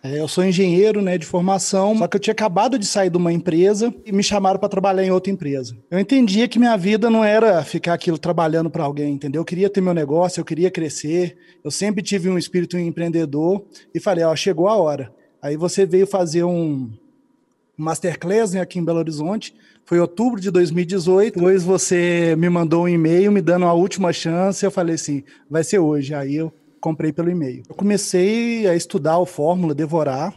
É, eu sou engenheiro né, de formação, só que eu tinha acabado de sair de uma empresa e me chamaram para trabalhar em outra empresa. Eu entendia que minha vida não era ficar aquilo trabalhando para alguém, entendeu? Eu queria ter meu negócio, eu queria crescer. Eu sempre tive um espírito empreendedor e falei: ó, chegou a hora. Aí você veio fazer um masterclass né, aqui em Belo Horizonte. Foi outubro de 2018. Depois você me mandou um e-mail me dando a última chance. Eu falei assim: vai ser hoje. Aí eu comprei pelo e-mail. Eu comecei a estudar o Fórmula, devorar,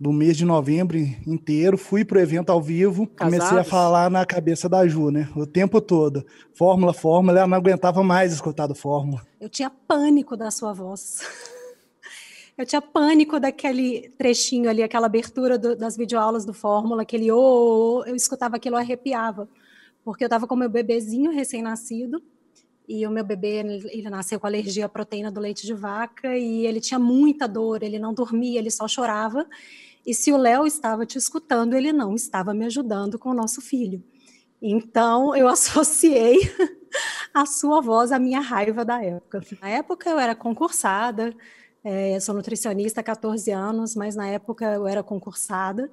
do mês de novembro inteiro, fui pro evento ao vivo, Casados? comecei a falar na cabeça da Ju, né? O tempo todo. Fórmula, Fórmula, ela não aguentava mais escutar do Fórmula. Eu tinha pânico da sua voz. Eu tinha pânico daquele trechinho ali, aquela abertura do, das videoaulas do Fórmula, aquele ô, oh, oh, eu escutava aquilo, eu arrepiava. Porque eu estava com meu bebezinho recém-nascido, e o meu bebê ele nasceu com alergia à proteína do leite de vaca e ele tinha muita dor, ele não dormia, ele só chorava. E se o Léo estava te escutando, ele não estava me ajudando com o nosso filho. Então eu associei a sua voz à minha raiva da época. Na época eu era concursada, é, sou nutricionista há 14 anos, mas na época eu era concursada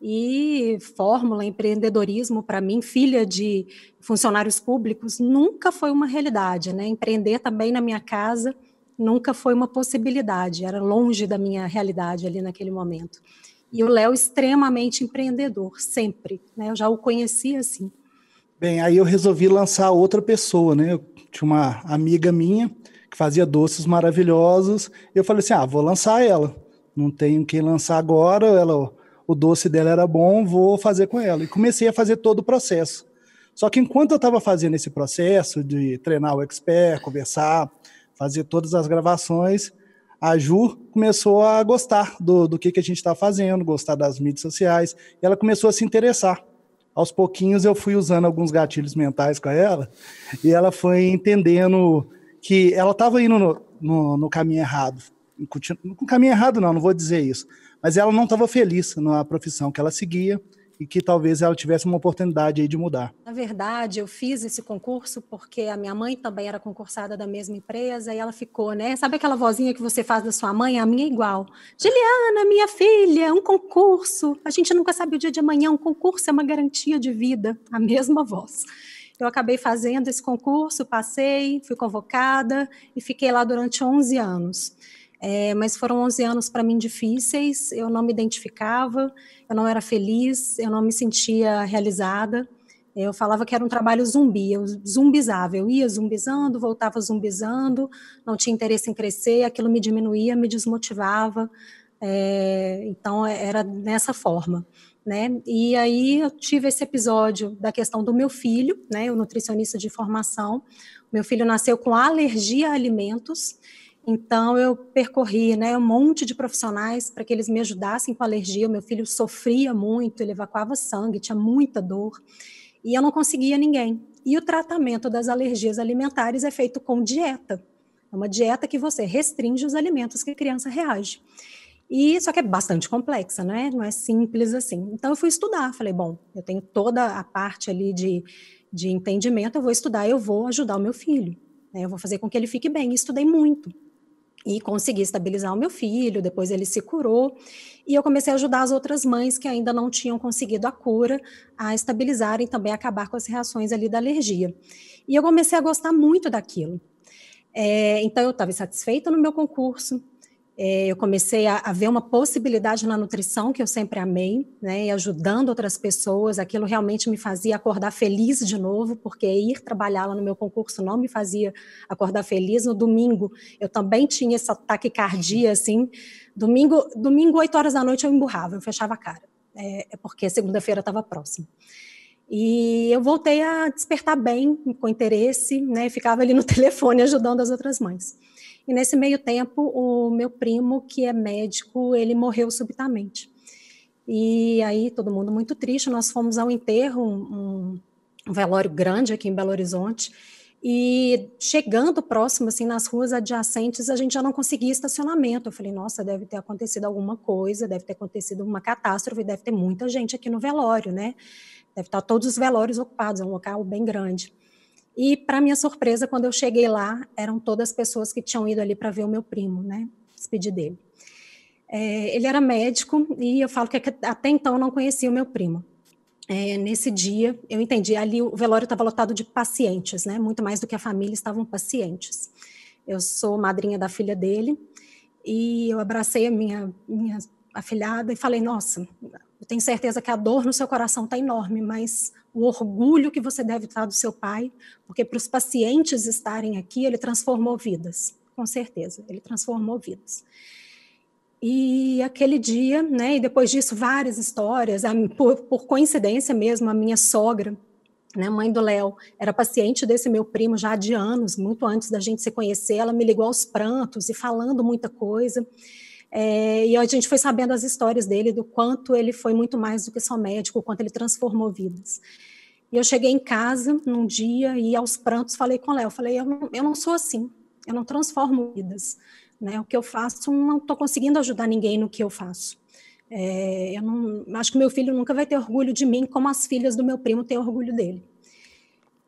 e fórmula, empreendedorismo, para mim, filha de funcionários públicos, nunca foi uma realidade. Né? Empreender também na minha casa nunca foi uma possibilidade, era longe da minha realidade ali naquele momento. E o Léo, extremamente empreendedor, sempre. Né? Eu já o conhecia assim. Bem, aí eu resolvi lançar outra pessoa, né? Eu tinha uma amiga minha que fazia doces maravilhosos. Eu falei assim: ah, vou lançar ela. Não tenho quem lançar agora. Ela o doce dela era bom, vou fazer com ela. E comecei a fazer todo o processo. Só que enquanto eu estava fazendo esse processo de treinar o expert, conversar, fazer todas as gravações, a Ju começou a gostar do, do que, que a gente está fazendo, gostar das mídias sociais, e ela começou a se interessar. Aos pouquinhos eu fui usando alguns gatilhos mentais com ela, e ela foi entendendo que ela estava indo no, no, no caminho errado. No caminho errado, não, não vou dizer isso mas ela não estava feliz na profissão que ela seguia e que talvez ela tivesse uma oportunidade aí de mudar. Na verdade, eu fiz esse concurso porque a minha mãe também era concursada da mesma empresa e ela ficou, né? Sabe aquela vozinha que você faz da sua mãe? A minha é igual. Juliana, minha filha, um concurso. A gente nunca sabe o dia de amanhã, um concurso é uma garantia de vida. A mesma voz. Eu acabei fazendo esse concurso, passei, fui convocada e fiquei lá durante 11 anos. É, mas foram 11 anos para mim difíceis, eu não me identificava, eu não era feliz, eu não me sentia realizada. Eu falava que era um trabalho zumbi, eu zumbizava, eu ia zumbizando, voltava zumbizando, não tinha interesse em crescer, aquilo me diminuía, me desmotivava. É, então era nessa forma. Né? E aí eu tive esse episódio da questão do meu filho, né? Nutricionista de formação. Meu filho nasceu com alergia a alimentos então, eu percorri né, um monte de profissionais para que eles me ajudassem com a alergia. O meu filho sofria muito, ele evacuava sangue, tinha muita dor, e eu não conseguia ninguém. E o tratamento das alergias alimentares é feito com dieta. É uma dieta que você restringe os alimentos que a criança reage. E só que é bastante complexa, né? Não é simples assim. Então eu fui estudar, falei, bom, eu tenho toda a parte ali de, de entendimento, eu vou estudar, eu vou ajudar o meu filho. Né? Eu vou fazer com que ele fique bem. Estudei muito e consegui estabilizar o meu filho, depois ele se curou, e eu comecei a ajudar as outras mães que ainda não tinham conseguido a cura a estabilizarem também, acabar com as reações ali da alergia. E eu comecei a gostar muito daquilo. É, então eu estava satisfeita no meu concurso, é, eu comecei a, a, ver uma possibilidade na nutrição que eu sempre amei, né, e ajudando outras pessoas, aquilo realmente me fazia acordar feliz de novo, porque ir trabalhar lá no meu concurso não me fazia acordar feliz. No domingo, eu também tinha essa taquicardia, assim, domingo, domingo, 8 horas da noite eu emburrava, eu fechava a cara, é, é porque segunda-feira estava próxima. E eu voltei a despertar bem, com interesse, né, ficava ali no telefone ajudando as outras mães. E nesse meio tempo, o meu primo, que é médico, ele morreu subitamente. E aí, todo mundo muito triste, nós fomos ao enterro, um, um velório grande aqui em Belo Horizonte, e chegando próximo, assim, nas ruas adjacentes, a gente já não conseguia estacionamento. Eu falei, nossa, deve ter acontecido alguma coisa, deve ter acontecido uma catástrofe, deve ter muita gente aqui no velório, né? Deve estar todos os velórios ocupados, é um local bem grande. E, para minha surpresa, quando eu cheguei lá, eram todas as pessoas que tinham ido ali para ver o meu primo, né? Despedir dele. É, ele era médico e eu falo que até então não conhecia o meu primo. É, nesse dia, eu entendi, ali o velório estava lotado de pacientes, né? Muito mais do que a família, estavam pacientes. Eu sou madrinha da filha dele e eu abracei a minha, minha afilhada e falei: Nossa, eu tenho certeza que a dor no seu coração está enorme, mas o orgulho que você deve estar do seu pai, porque para os pacientes estarem aqui, ele transformou vidas, com certeza, ele transformou vidas. E aquele dia, né, e depois disso, várias histórias, por, por coincidência mesmo, a minha sogra, né, mãe do Léo, era paciente desse meu primo já de anos, muito antes da gente se conhecer, ela me ligou aos prantos e falando muita coisa. É, e a gente foi sabendo as histórias dele, do quanto ele foi muito mais do que só médico, o quanto ele transformou vidas. E eu cheguei em casa num dia e aos prantos falei com o Léo, falei, eu não, eu não sou assim, eu não transformo vidas. Né? O que eu faço, não estou conseguindo ajudar ninguém no que eu faço. É, eu não, acho que meu filho nunca vai ter orgulho de mim como as filhas do meu primo têm orgulho dele.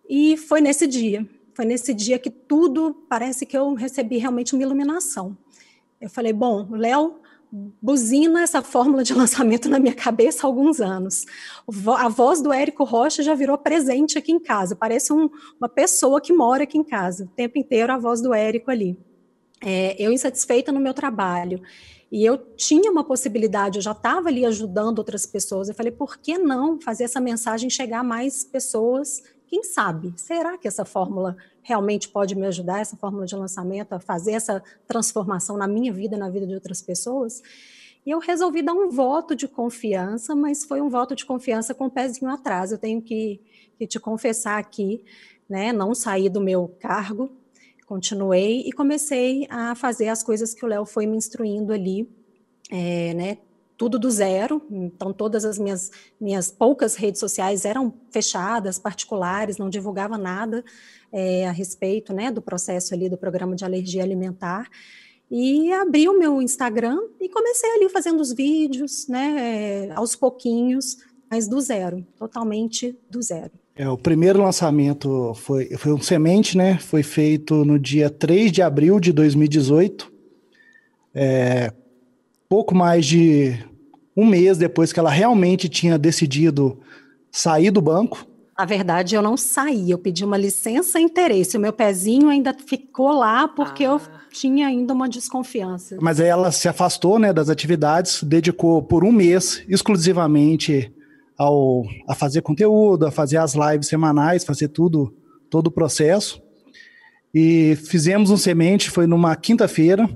E foi nesse dia, foi nesse dia que tudo parece que eu recebi realmente uma iluminação. Eu falei, bom, Léo buzina essa fórmula de lançamento na minha cabeça há alguns anos. A voz do Érico Rocha já virou presente aqui em casa, parece um, uma pessoa que mora aqui em casa, o tempo inteiro a voz do Érico ali. É, eu insatisfeita no meu trabalho, e eu tinha uma possibilidade, eu já estava ali ajudando outras pessoas. Eu falei, por que não fazer essa mensagem chegar a mais pessoas? Quem sabe? Será que essa fórmula realmente pode me ajudar, essa fórmula de lançamento, a fazer essa transformação na minha vida, na vida de outras pessoas? E eu resolvi dar um voto de confiança, mas foi um voto de confiança com o um pezinho atrás. Eu tenho que, que te confessar aqui, né? Não saí do meu cargo, continuei e comecei a fazer as coisas que o Léo foi me instruindo ali, é, né? Tudo do zero, então todas as minhas, minhas poucas redes sociais eram fechadas, particulares, não divulgava nada é, a respeito né, do processo ali do programa de alergia alimentar. E abri o meu Instagram e comecei ali fazendo os vídeos, né, é, aos pouquinhos, mas do zero, totalmente do zero. É, o primeiro lançamento foi, foi um semente, né? Foi feito no dia 3 de abril de 2018. É, pouco mais de um mês depois que ela realmente tinha decidido sair do banco. Na verdade, eu não saí, eu pedi uma licença interesse. O meu pezinho ainda ficou lá porque ah. eu tinha ainda uma desconfiança. Mas aí ela se afastou né, das atividades, dedicou por um mês exclusivamente ao, a fazer conteúdo, a fazer as lives semanais, fazer tudo, todo o processo. E fizemos um semente, foi numa quinta-feira.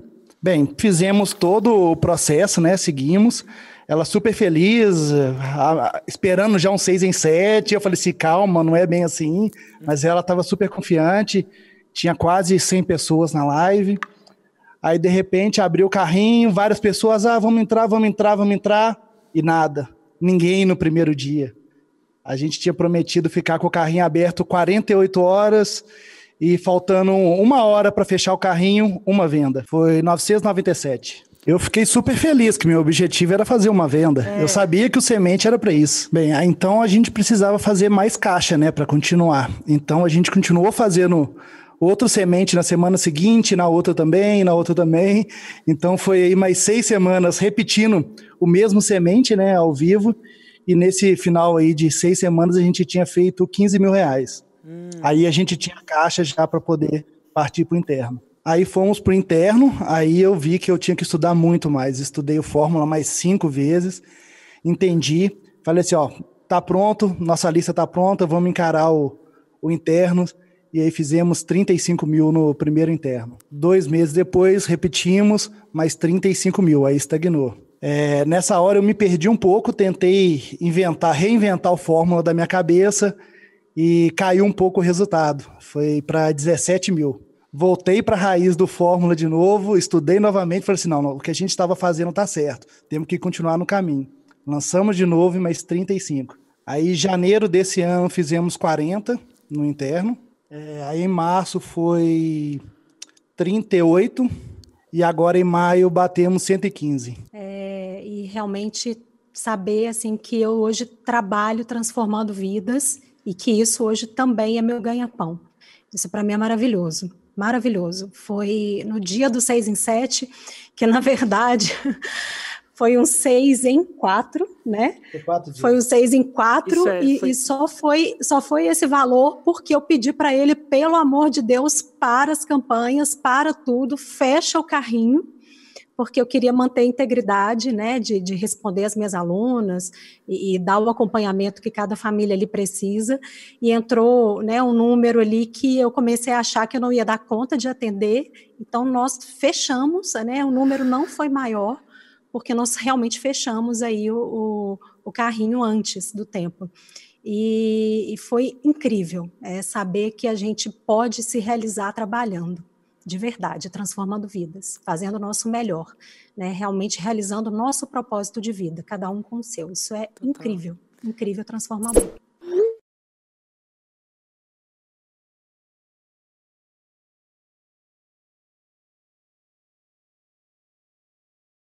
Bem, fizemos todo o processo, né? Seguimos. Ela super feliz, a, a, esperando já um seis em sete. Eu falei assim, calma, não é bem assim. Mas ela estava super confiante. Tinha quase 100 pessoas na live. Aí, de repente, abriu o carrinho, várias pessoas, ah, vamos entrar, vamos entrar, vamos entrar. E nada ninguém no primeiro dia. A gente tinha prometido ficar com o carrinho aberto 48 horas e faltando uma hora para fechar o carrinho, uma venda. Foi 997. Eu fiquei super feliz que meu objetivo era fazer uma venda. É. Eu sabia que o semente era para isso. Bem, então a gente precisava fazer mais caixa, né, para continuar. Então a gente continuou fazendo outro semente na semana seguinte, na outra também, na outra também. Então foi aí mais seis semanas repetindo o mesmo semente, né, ao vivo. E nesse final aí de seis semanas a gente tinha feito 15 mil reais. Hum. Aí a gente tinha caixa já para poder partir para o interno. Aí fomos para o interno, aí eu vi que eu tinha que estudar muito mais. Estudei o Fórmula mais cinco vezes, entendi. Falei assim, ó, tá pronto, nossa lista tá pronta, vamos encarar o, o interno e aí fizemos 35 mil no primeiro interno. Dois meses depois, repetimos, mais 35 mil, aí estagnou. É, nessa hora eu me perdi um pouco, tentei inventar, reinventar a fórmula da minha cabeça e caiu um pouco o resultado. Foi para 17 mil. Voltei para a raiz do fórmula de novo, estudei novamente, falei assim, não, não o que a gente estava fazendo está certo, temos que continuar no caminho. Lançamos de novo mais 35. Aí, janeiro desse ano, fizemos 40 no interno. É, aí em março foi 38 e agora em maio batemos 115. É, e realmente saber assim que eu hoje trabalho transformando vidas e que isso hoje também é meu ganha-pão. Isso para mim é maravilhoso. maravilhoso. Foi no dia do 6 em 7, que na verdade foi um 6 em 4, né? Foi, quatro foi um 6 em 4 é, e, foi... e, só, foi, só foi esse valor porque eu pedi para ele, pelo amor de Deus, para as campanhas, para tudo, fecha o carrinho porque eu queria manter a integridade, né, de, de responder as minhas alunas e, e, dar o acompanhamento que cada família ali precisa. E entrou, né, um número ali que eu comecei a achar que eu não ia dar conta de atender. Então nós fechamos, né, o número não foi maior porque nós realmente fechamos aí o, o, o carrinho antes do tempo. E, e foi incrível é, saber que a gente pode se realizar trabalhando de verdade, transformando vidas, fazendo o nosso melhor, né? realmente realizando o nosso propósito de vida, cada um com o seu. Isso é Total. incrível, incrível, transformador.